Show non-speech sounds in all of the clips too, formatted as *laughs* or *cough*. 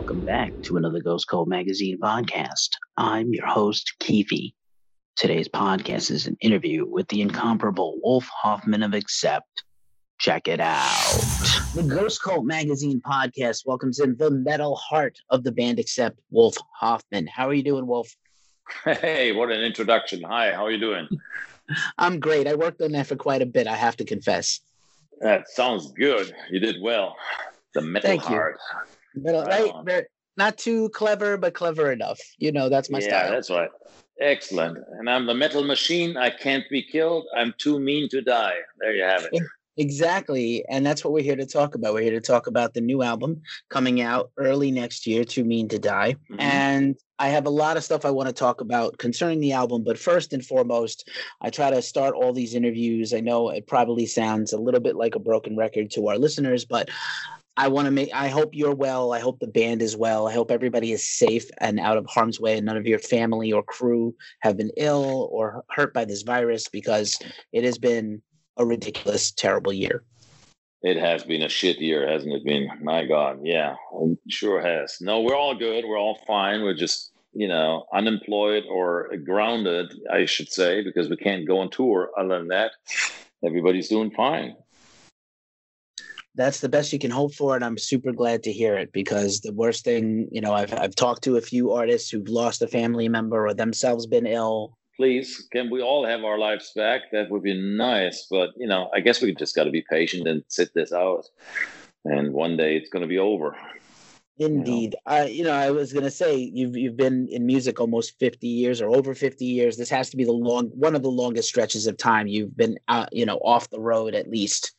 Welcome back to another Ghost Cult Magazine podcast. I'm your host, Keefe. Today's podcast is an interview with the incomparable Wolf Hoffmann of Accept. Check it out. The Ghost Cult Magazine podcast welcomes in the metal heart of the band Accept, Wolf Hoffmann. How are you doing, Wolf? Hey, what an introduction. Hi, how are you doing? *laughs* I'm great. I worked on that for quite a bit, I have to confess. That sounds good. You did well. The metal Thank you. Metal, Right right? not too clever, but clever enough. You know, that's my yeah, style. that's right. Excellent. And I'm the metal machine. I can't be killed. I'm too mean to die. There you have it. Exactly. And that's what we're here to talk about. We're here to talk about the new album coming out early next year, Too Mean to Die. Mhm. And I have a lot of stuff I want to talk about concerning the album. But first and foremost, I try to start all these interviews. I know it probably sounds a little bit like a broken record to our listeners, but I want to make, I hope you're well. I hope the band is well. I hope everybody is safe and out of harm's way and none of your family or crew have been ill or hurt by this virus because it has been a ridiculous, terrible year. It has been a shit year, hasn't it been? My God, yeah, it sure has. No, we're all good. We're all fine. We're just, you know, unemployed or grounded, I should say, because we can't go on tour. Other than that, everybody's doing fine. That's the best you can hope for and i'm super glad to hear it because the worst thing you know i've, I've talked to a few artists who've lost a family member or themselves been ill Please, can we all have our lives back? That would be nice. But, you know, I guess we just got to be patient and sit this out. And one day it's going to be over. indeed i you know i was going to say you've you've been in music almost 50 years or over 50 years this has to be the long one of the longest stretches of time you've been out you know off the road at least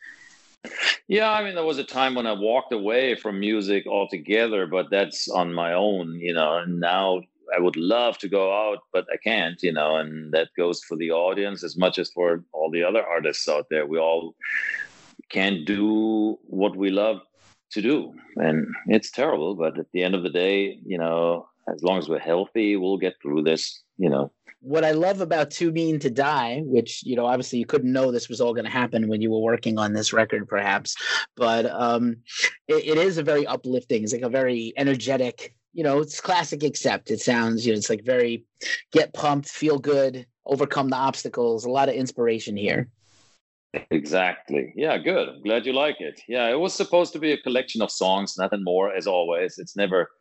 Yeah, I mean, there was a time when I walked away from music altogether, but that's on my own, you know. And now I would love to go out, but I can't, you know. And that goes for the audience as much as for all the other artists out there. We all can't do what we love to do, and it's terrible. But at the end of the day, you know, as long as we're healthy, we'll get through this, you know. What I love about Too Mean to Die, which you know obviously you couldn't know this was all going to happen when you were working on this record, perhaps, but um, it, it is a very uplifting. It's like a very energetic. You know, it's classic. Accept it sounds, you know, it's like very get pumped, feel good, overcome the obstacles. A lot of inspiration here. Exactly. Yeah, good. I'm glad you like it. Yeah, it was supposed to be a collection of songs, nothing more, as always. It's never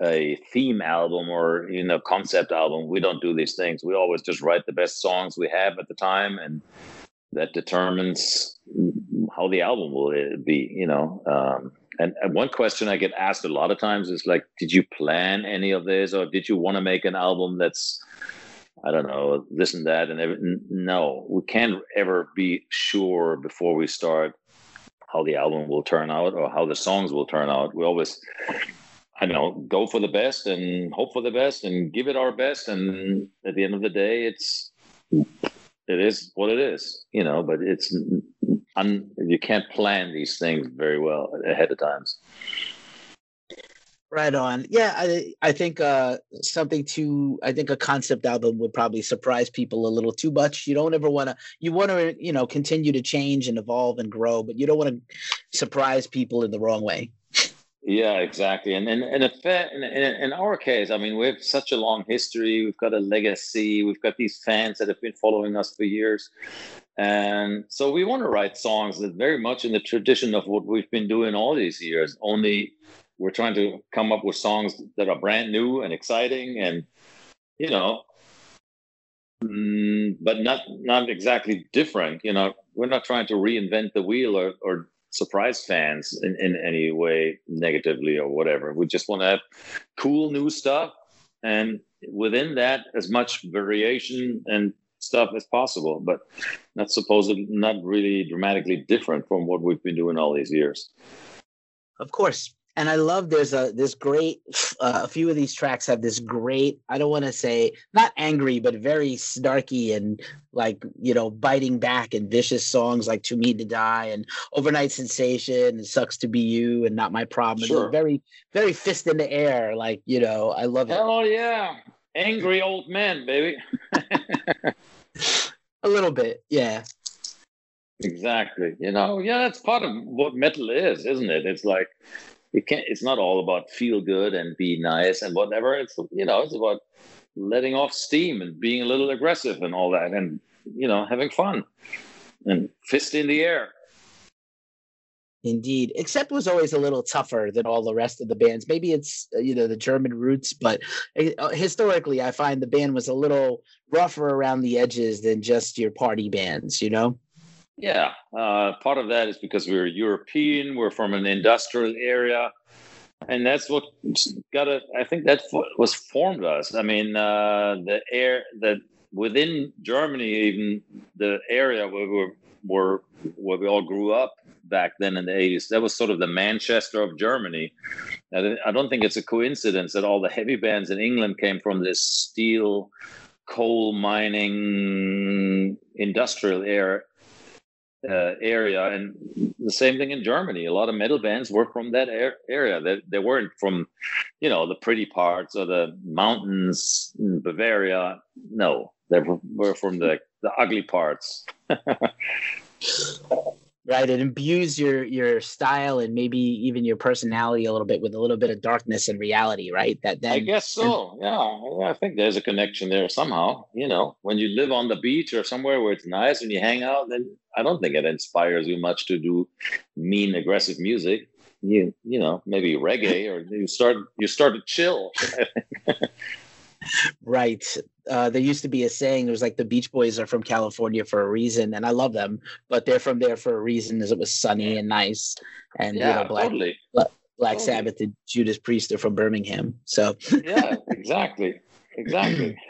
a theme album or you know concept album. We don't do these things. We always just write the best songs we have at the time, and that determines how the album will uh, be. You know. Um, and, and one question I get asked a lot of times is like, did you plan any of this, or did you want to make an album that's I don't know, this and that, and every, no, we can't ever be sure before we start how the album will turn out or how the songs will turn out. We always, I don't know, go for the best and hope for the best and give it our best. And at the end of the day, it's it is what it is, you know. But it's un, you can't plan these things very well ahead of times. Right on. Yeah, I I think uh something to I think a concept album would probably surprise people a little too much. You don't ever want to you want to, you know, continue to change and evolve and grow, but you don't want to surprise people in the wrong way. Yeah, exactly. And and and in, in our case, I mean, we have such a long history. We've got a legacy. We've got these fans that have been following us for years, and so we want to write songs that very much in the tradition of what we've been doing all these years. Only we're trying to come up with songs that are brand new and exciting, and you know, mm, but not not exactly different. You know, we're not trying to reinvent the wheel or or surprise fans in, in any way negatively or whatever. We just want to have cool new stuff and within that as much variation and stuff as possible, but not supposedly not really dramatically different from what we've been doing all these years. Of course. And I love there's a this great uh, a few of these tracks have this great I don't want to say not angry but very snarky and like you know biting back and vicious songs like "Too Mean to Die" and "Overnight Sensation" and "Sucks to Be You" and "Not My Problem." And Sure. very very fist in the air like you know I love it Hell yeah. Angry old man, baby. *laughs* a little bit yeah Exactly. You know, yeah, that's part of what metal is, isn't it? It's like it can't. It's not all about feel good and be nice and whatever. It's you know, it's about letting off steam and being a little aggressive and all that, and you know, having fun and fist in the air. Indeed, Accept was always a little tougher than all the rest of the bands. Maybe it's uh, you know the German roots, but uh, historically, I find the band was a little rougher around the edges than just your party bands. You know. Yeah, uh, part of that is because we're European. We're from an industrial area, and that's what got it. I think that was formed us. I mean, uh, the air that within Germany, even the area where we were, where we all grew up back then in the 80s. That was sort of the Manchester of Germany. I don't think it's a coincidence that all the heavy bands in England came from this steel, coal mining, industrial air, uh, area. And the same thing in Germany. A lot of metal bands were from that air, area. They, they weren't from, you know, the pretty parts or the mountains in Bavaria. No, they were from the, the ugly parts. *laughs* right? It imbues your your style and maybe even your personality a little bit with a little bit of darkness and reality right? That then i guess so. Yeah i think there's a connection there somehow you know? When you live on the beach or somewhere where it's nice and you hang out then i don't think it inspires you much to do mean aggressive music. You you know maybe reggae or you start you start to chill *laughs* right. Uh, there used to be a saying. It was like the Beach Boys are from California for a reason, and I love them, but they're from there for a reason, as it was sunny and nice. And yeah, you know, Black, totally. Black, Black totally. Sabbath and Judas Priest are from Birmingham. So yeah, exactly, exactly. *laughs*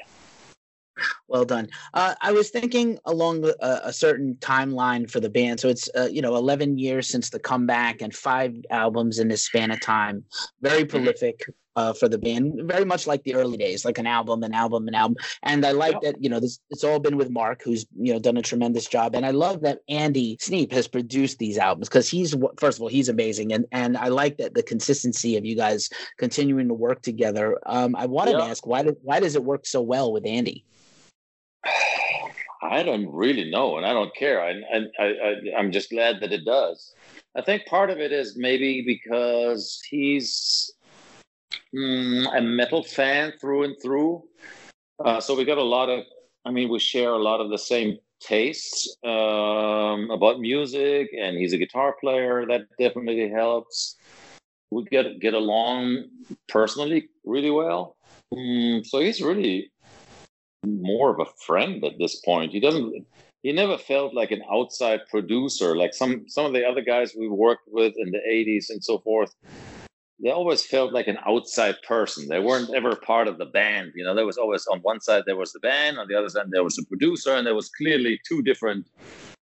well done. Uh, I was thinking along a, a, certain timeline for the band. So it's uh, you know 11 years since the comeback and five albums in this span of time. Very mm-hmm. prolific uh, for the band, very much like the early days, like an album, an album, an album. And I like that you know this. It's all been with Mark, who's you know done a tremendous job. And I love that Andy Sneap has produced these albums because he's first of all he's amazing, and and I like that the consistency of you guys continuing to work together. Um, I wanted to ask why did, why does it work so well with Andy? I don't really know, and I don't care. I, I, I, I'm just glad that it does. I think part of it is maybe because he's mm, a metal fan through and through. Uh, so we got a lot of, I mean, we share a lot of the same tastes um, about music, and he's a guitar player. That definitely helps. We get get along personally really well. Mm, so he's really more of a friend at this point. He doesn't. He never felt like an outside producer, like some some of the other guys we worked with in the '80s and so forth they always felt like an outside person. They weren't ever part of the band. You know, there was always on one side there was the band, on the other side there was the producer, and there was clearly two different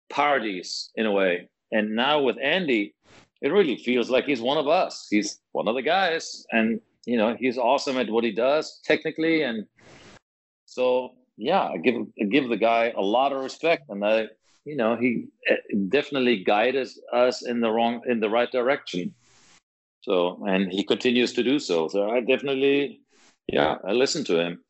parties in a way. And now with Andy, it really feels like he's one of us. He's one of the guys, and you know, he's awesome at what he does technically, and so yeah, I give I give the guy a lot of respect, and I, you know, he eh, definitely guided us in the wrong in the right direction so, and he continues to do so. So I definitely, yeah, I listen to him.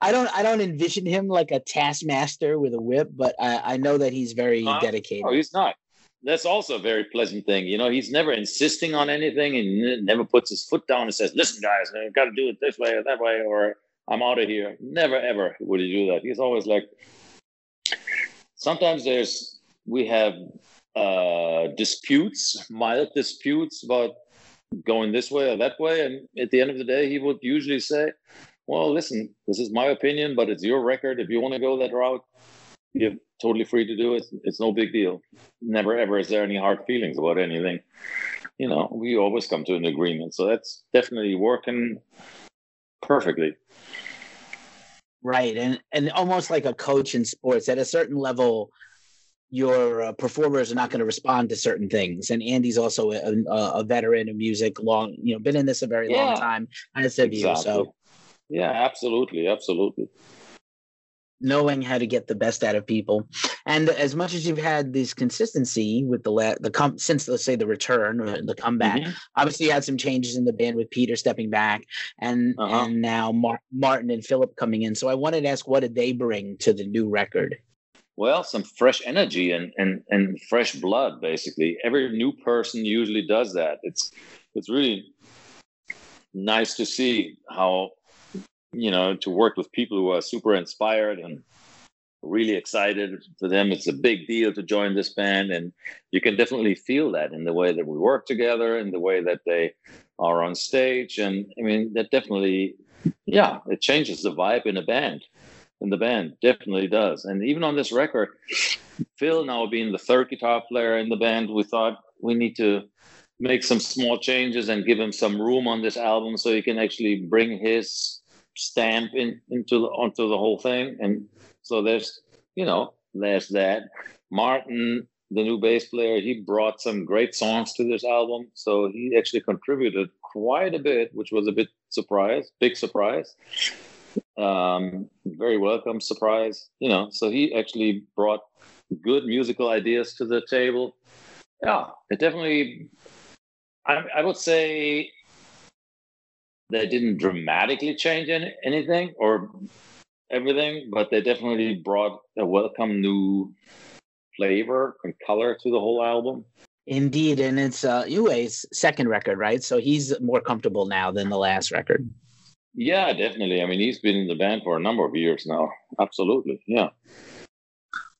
I don't, I don't envision him like a taskmaster with a whip, but I, I know that he's very uh, dedicated. Oh, he's not. That's also a very pleasant thing. You know, he's never insisting on anything and never puts his foot down and says, listen, guys, I got to do it this way or that way, or I'm out of here. Never, ever would he do that. He's always like, sometimes there's, we have uh, disputes, mild disputes about going this way or that way. And at the end of the day, he would usually say, Well, listen, this is my opinion, but it's your record. If you want to go that route, you're totally free to do it. It's no big deal. Never ever is there any hard feelings about anything. You know, we always come to an agreement. So that's definitely working perfectly. Right. And and almost like a coach in sports at a certain level, your uh, performers are not going to respond to certain things. And Andy's also a, a, veteran of music, long, you know, been in this a very yeah, long time, as have exactly. you. So, yeah, absolutely, absolutely. Knowing how to get the best out of people, and as much as you've had this consistency with the la- the com- since let's say the return or the comeback, mm-hmm. obviously you had some changes in the band with Peter stepping back, and uh-huh. and now Mar- Martin and Philip coming in. So I wanted to ask, what did they bring to the new record? well, some fresh energy and and and fresh blood. Basically, every new person usually does that. It's it's really nice to see how you know to work with people who are super inspired and really excited for them. It's a big deal to join this band and you can definitely feel that in the way that we work together in the way that they are on stage. And i mean that definitely yeah it changes the vibe in a band in the band definitely does. And even on this record phil now being the third guitar player in the band we thought we need to make some small changes and give him some room on this album so he can actually bring his stamp in into the, onto the whole thing. And so there's you know there's that. Martin the new bass player he brought some great songs to this album. So he actually contributed quite a bit which was a bit surprise big surprise. Um, very welcome surprise you know. So he actually brought good musical ideas to the table. Yeah it definitely I, I would say they didn't dramatically change any, anything or everything, but they definitely brought a welcome new flavor and color to the whole album. Indeed, and it's uh, Uwe's second record, right? So he's more comfortable now than the last record. Yeah, definitely. I mean, he's been in the band for a number of years now. Absolutely, yeah.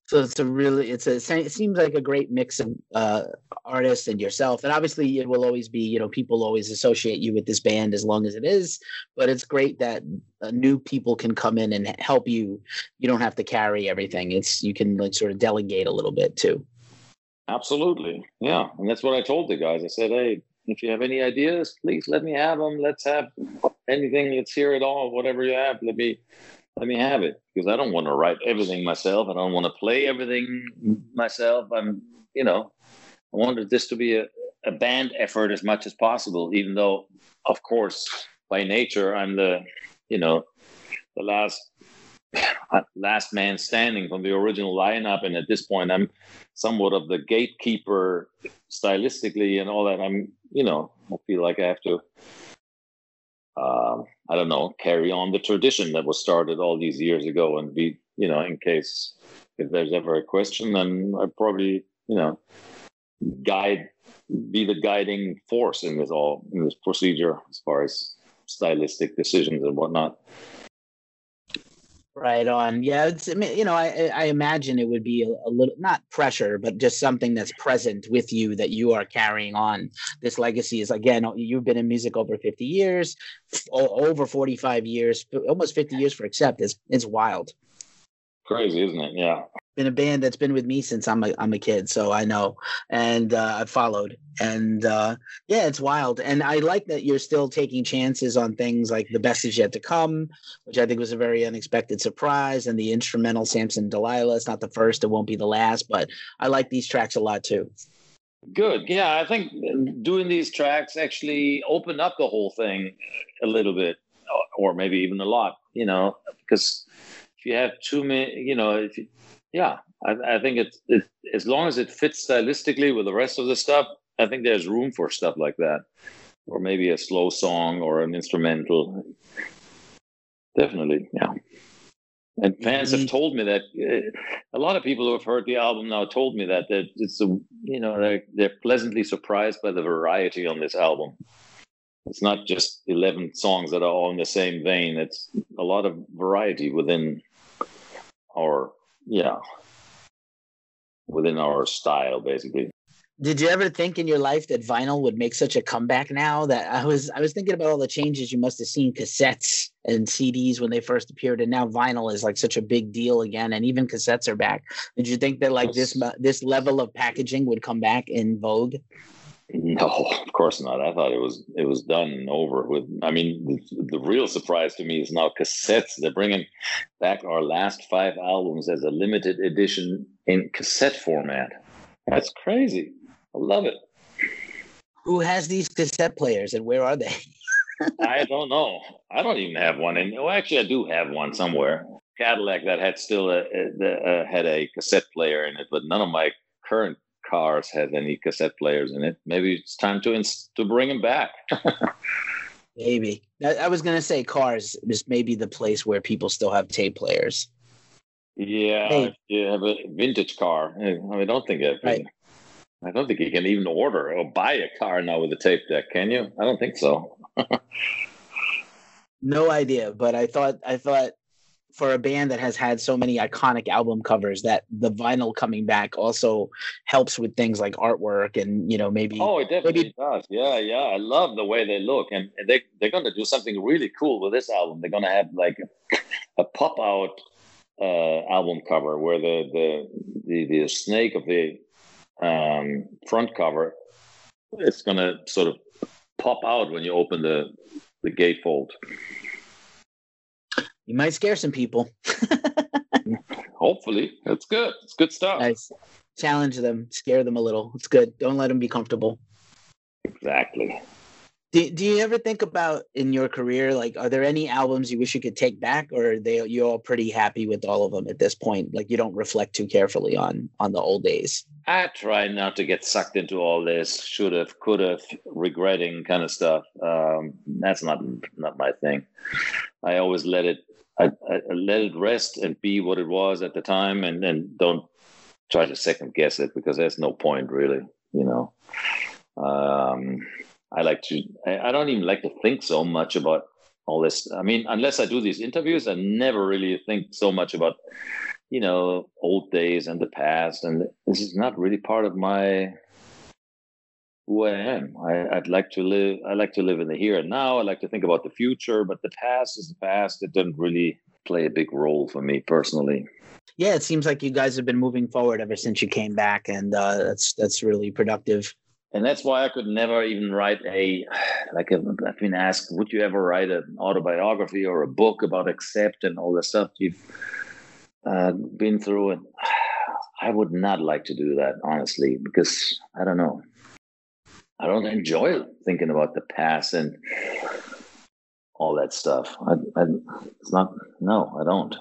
So it's a really, it's a, it seems like a great mix of uh, artists and yourself. And obviously, it will always be, you know, people always associate you with this band as long as it is. But it's great that uh, new people can come in and help you. You don't have to carry everything. It's you can like sort of delegate a little bit too. Absolutely, yeah. And that's what I told the guys. I said, hey, if you have any ideas, please let me have them. Let's have anything. Let's hear it all. Whatever you have, let me let me have it because I don't want to write everything myself. I don't want to play everything myself. I'm, you know, I wanted this to be a, a band effort as much as possible, even though, of course, by nature, I'm the, you know, the last *sighs* last man standing from the original lineup and at this point i'm somewhat of the gatekeeper stylistically and all that i'm you know i feel like i have to uh, I don't know, carry on the tradition that was started all these years ago and be, you know, in case if there's ever a question, then I probably, you know, guide, be the guiding force in this all, in this procedure as far as stylistic decisions and whatnot. Right on. Yeah, it's you know I I imagine it would be a, a, little not pressure, but just something that's present with you that you are carrying on. This legacy is again you've been in music over fifty years, over forty five years, almost fifty years for Accept. It's it's wild. Crazy, isn't it? Yeah been a band that's been with me since I'm a I'm a kid, so I know, and uh, I've followed, and uh, yeah, it's wild, and I like that you're still taking chances on things like the best is yet to come, which I think was a very unexpected surprise, and the instrumental Samson Delilah. It's not the first, it won't be the last, but I like these tracks a lot too. Good, yeah, I think doing these tracks actually opened up the whole thing a little bit, or maybe even a lot, you know, because if you have too many, you know, if you yeah, I, I think it's it, as long as it fits stylistically with the rest of the stuff, I think there's room for stuff like that, or maybe a slow song or an instrumental. Definitely, yeah. And fans have mm-hmm. told me that uh, a lot of people who have heard the album now told me that that it's a you know they're, they're pleasantly surprised by the variety on this album. It's not just eleven songs that are all in the same vein. It's a lot of variety within our yeah. Within our style basically. Did you ever think in your life that vinyl would make such a comeback now? That i was i was thinking about all the changes you must have seen cassettes and cds when they first appeared and now vinyl is like such a big deal again and even cassettes are back. Did you think that like this this level of packaging would come back in vogue no, of course not. I thought it was it was done and over with. I mean, the, the, real surprise to me is now cassettes. They're bringing back our last five albums as a limited edition in cassette format. That's crazy. I love it. Who has these cassette players and where are they? *laughs* I don't know. I don't even have one. And well, actually, I do have one somewhere. Cadillac that had still a, a, a had a cassette player in it, but none of my current cars had any cassette players in it. Maybe it's time to ins- to bring them back. *laughs* maybe I, I was gonna say cars is maybe the place where people still have tape players. Yeah, hey. you have a vintage car. I, mean, I don't think it. Right. I don't think you can even order or buy a car now with a tape deck. Can you? I don't think so. *laughs* no idea, but I thought I thought for a band that has had so many iconic album covers that the vinyl coming back also helps with things like artwork and you know maybe oh it definitely maybe, does. Yeah yeah. I love the way they look and they, they're going to do something really cool with this album. They're going to have like a, a pop out uh, album cover where the, the the the snake of the um, front cover it's going to sort of pop out when you open the the gatefold you might scare some people. *laughs* Hopefully, that's good. It's good stuff. Nice. Challenge them, scare them a little. It's good. Don't let them be comfortable. Exactly. Do, do you ever think about in your career, like, are there any albums you wish you could take back, or are they you're all pretty happy with all of them at this point? Like, you don't reflect too carefully on on the old days. I try not to get sucked into all this should have, could have, regretting kind of stuff. Um, that's not not my thing. I always let it I, I, let it rest and be what it was at the time, and then don't try to second guess it because there's no point really. You know, um, I like to. I, I don't even like to think so much about all this. I mean, unless I do these interviews, I never really think so much about you know old days and the past, and this is not really part of my who I am. I, would like to live. I like to live in the here and now. I like to think about the future, but the past is the past. It doesn't really play a big role for me personally. Yeah, it seems like you guys have been moving forward ever since you came back, and uh, that's that's really productive. And that's why I could never even write a *sighs* like a, I've been asked, would you ever write an autobiography or a book about Accept and all the stuff you've uh, been through? And *sighs* I would not like to do that honestly, because I don't know. I don't enjoy thinking about the past and all that stuff. I, I, it's not. No, I don't.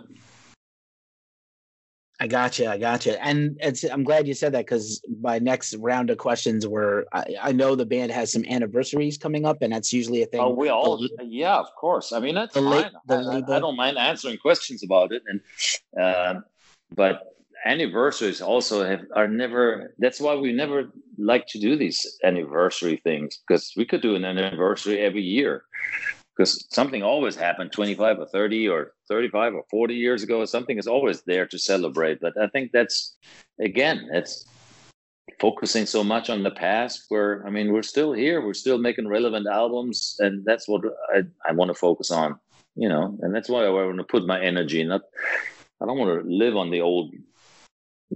I got you. I got you. And it's. I'm glad you said that because my next round of questions were. I, I, know the band has some anniversaries coming up, and that's usually a thing. Oh, we all. The, yeah, of course. I mean, that's fine. La- I, I, don't mind answering questions about it, and uh, but anniversaries also have are never that's why we never like to do these anniversary things because we could do an anniversary every year. Because something always happened 25 or 30 or 35 or 40 years ago something is always there to celebrate. But i think that's again it's focusing so much on the past where i mean we're still here. We're still making relevant albums and that's what i, I want to focus on you know? And that's why i want to put my energy not i don't want to live on the old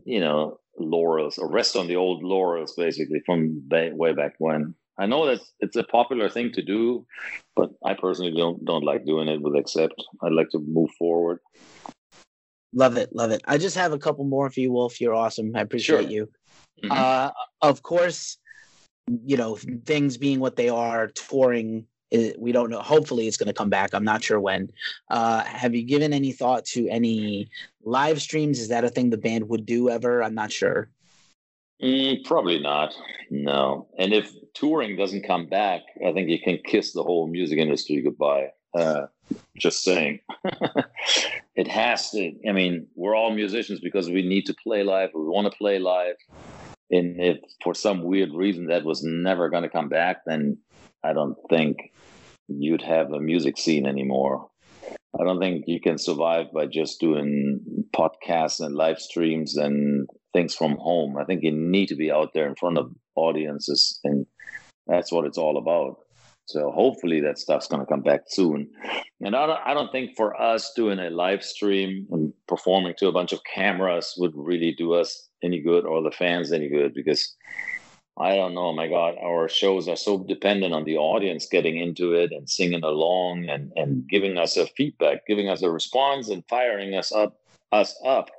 you know, laurels or rest on the old laurels, basically from way back when. I know that it's a popular thing to do, but I personally don't don't like doing it with Accept. I'd like to move forward. Love it, love it. I just have a couple more for you, Wolf. You're awesome. I appreciate sure. you. Mm-hmm. Uh, of course, you know things being what they are, touring it, we don't know. Hopefully, it's going to come back. I'm not sure when. Uh, have you given any thought to any live streams? Is that a thing the band would do ever? I'm not sure. Mm, probably not. No. And if touring doesn't come back, I think you can kiss the whole music industry goodbye. Uh, just saying. *laughs* it has to. I mean, we're all musicians because we need to play live. We want to play live. And if for some weird reason that was never going to come back, then I don't think you'd have a music scene anymore. I don't think you can survive by just doing podcasts and live streams and things from home. I think you need to be out there in front of audiences, and that's what it's all about. So hopefully that stuff's going to come back soon. And I don't, I don't think for us doing a live stream and performing to a bunch of cameras would really do us any good or the fans any good because I don't know. My God, our shows are so dependent on the audience getting into it and singing along and, and giving us a feedback, giving us a response and firing us up us up.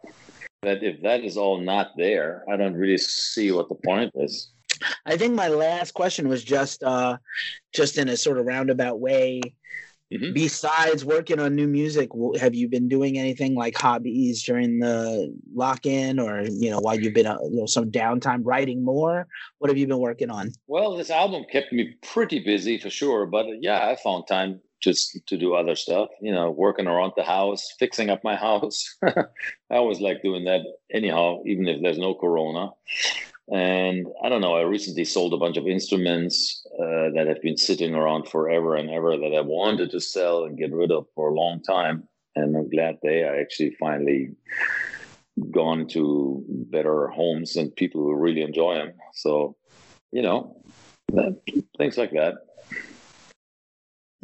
That if that is all not there, I don't really see what the point is. I think my last question was just uh just in a sort of roundabout way Mm-hmm. Besides working on new music, have you been doing anything like hobbies during the lock-in, or you know, while you've been uh, you know some downtime writing more? What have you been working on? Well, this album kept me pretty busy for sure, but yeah, I found time just to do other stuff. You know, working around the house, fixing up my *laughs* house. I always like doing that anyhow, even if there's no corona. And I don't know. I recently sold a bunch of instruments uh, that have been sitting around forever and ever that I wanted to sell and get rid of for a long time. And I'm glad they are actually finally gone to better homes and people who really enjoy them. So, you know, things like that.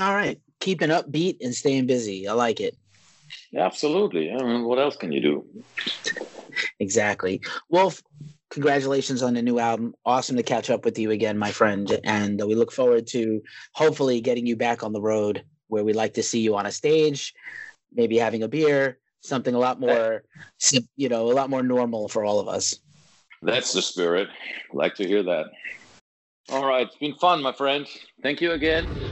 All right. Keeping upbeat and staying busy. I like it. Absolutely. I mean, what else can you do? exactly. Well, congratulations on the new album. Awesome to catch up with you again, my friend. And uh, we look forward to hopefully getting you back on the road where we like to see you on a stage, maybe having a beer, something a lot more, you know, a lot more normal for all of us. That's the spirit. Like to hear that. All right. It's been fun, my friend. Thank you again.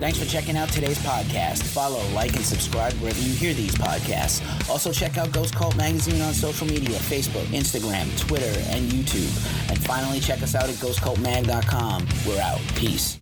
Thanks for checking out today's podcast. Follow, like, and subscribe wherever you hear these podcasts. Also, check out Ghost Cult Magazine on social media Facebook, Instagram, Twitter, and YouTube. And finally, check us out at ghostcultmag.com. We're out. Peace.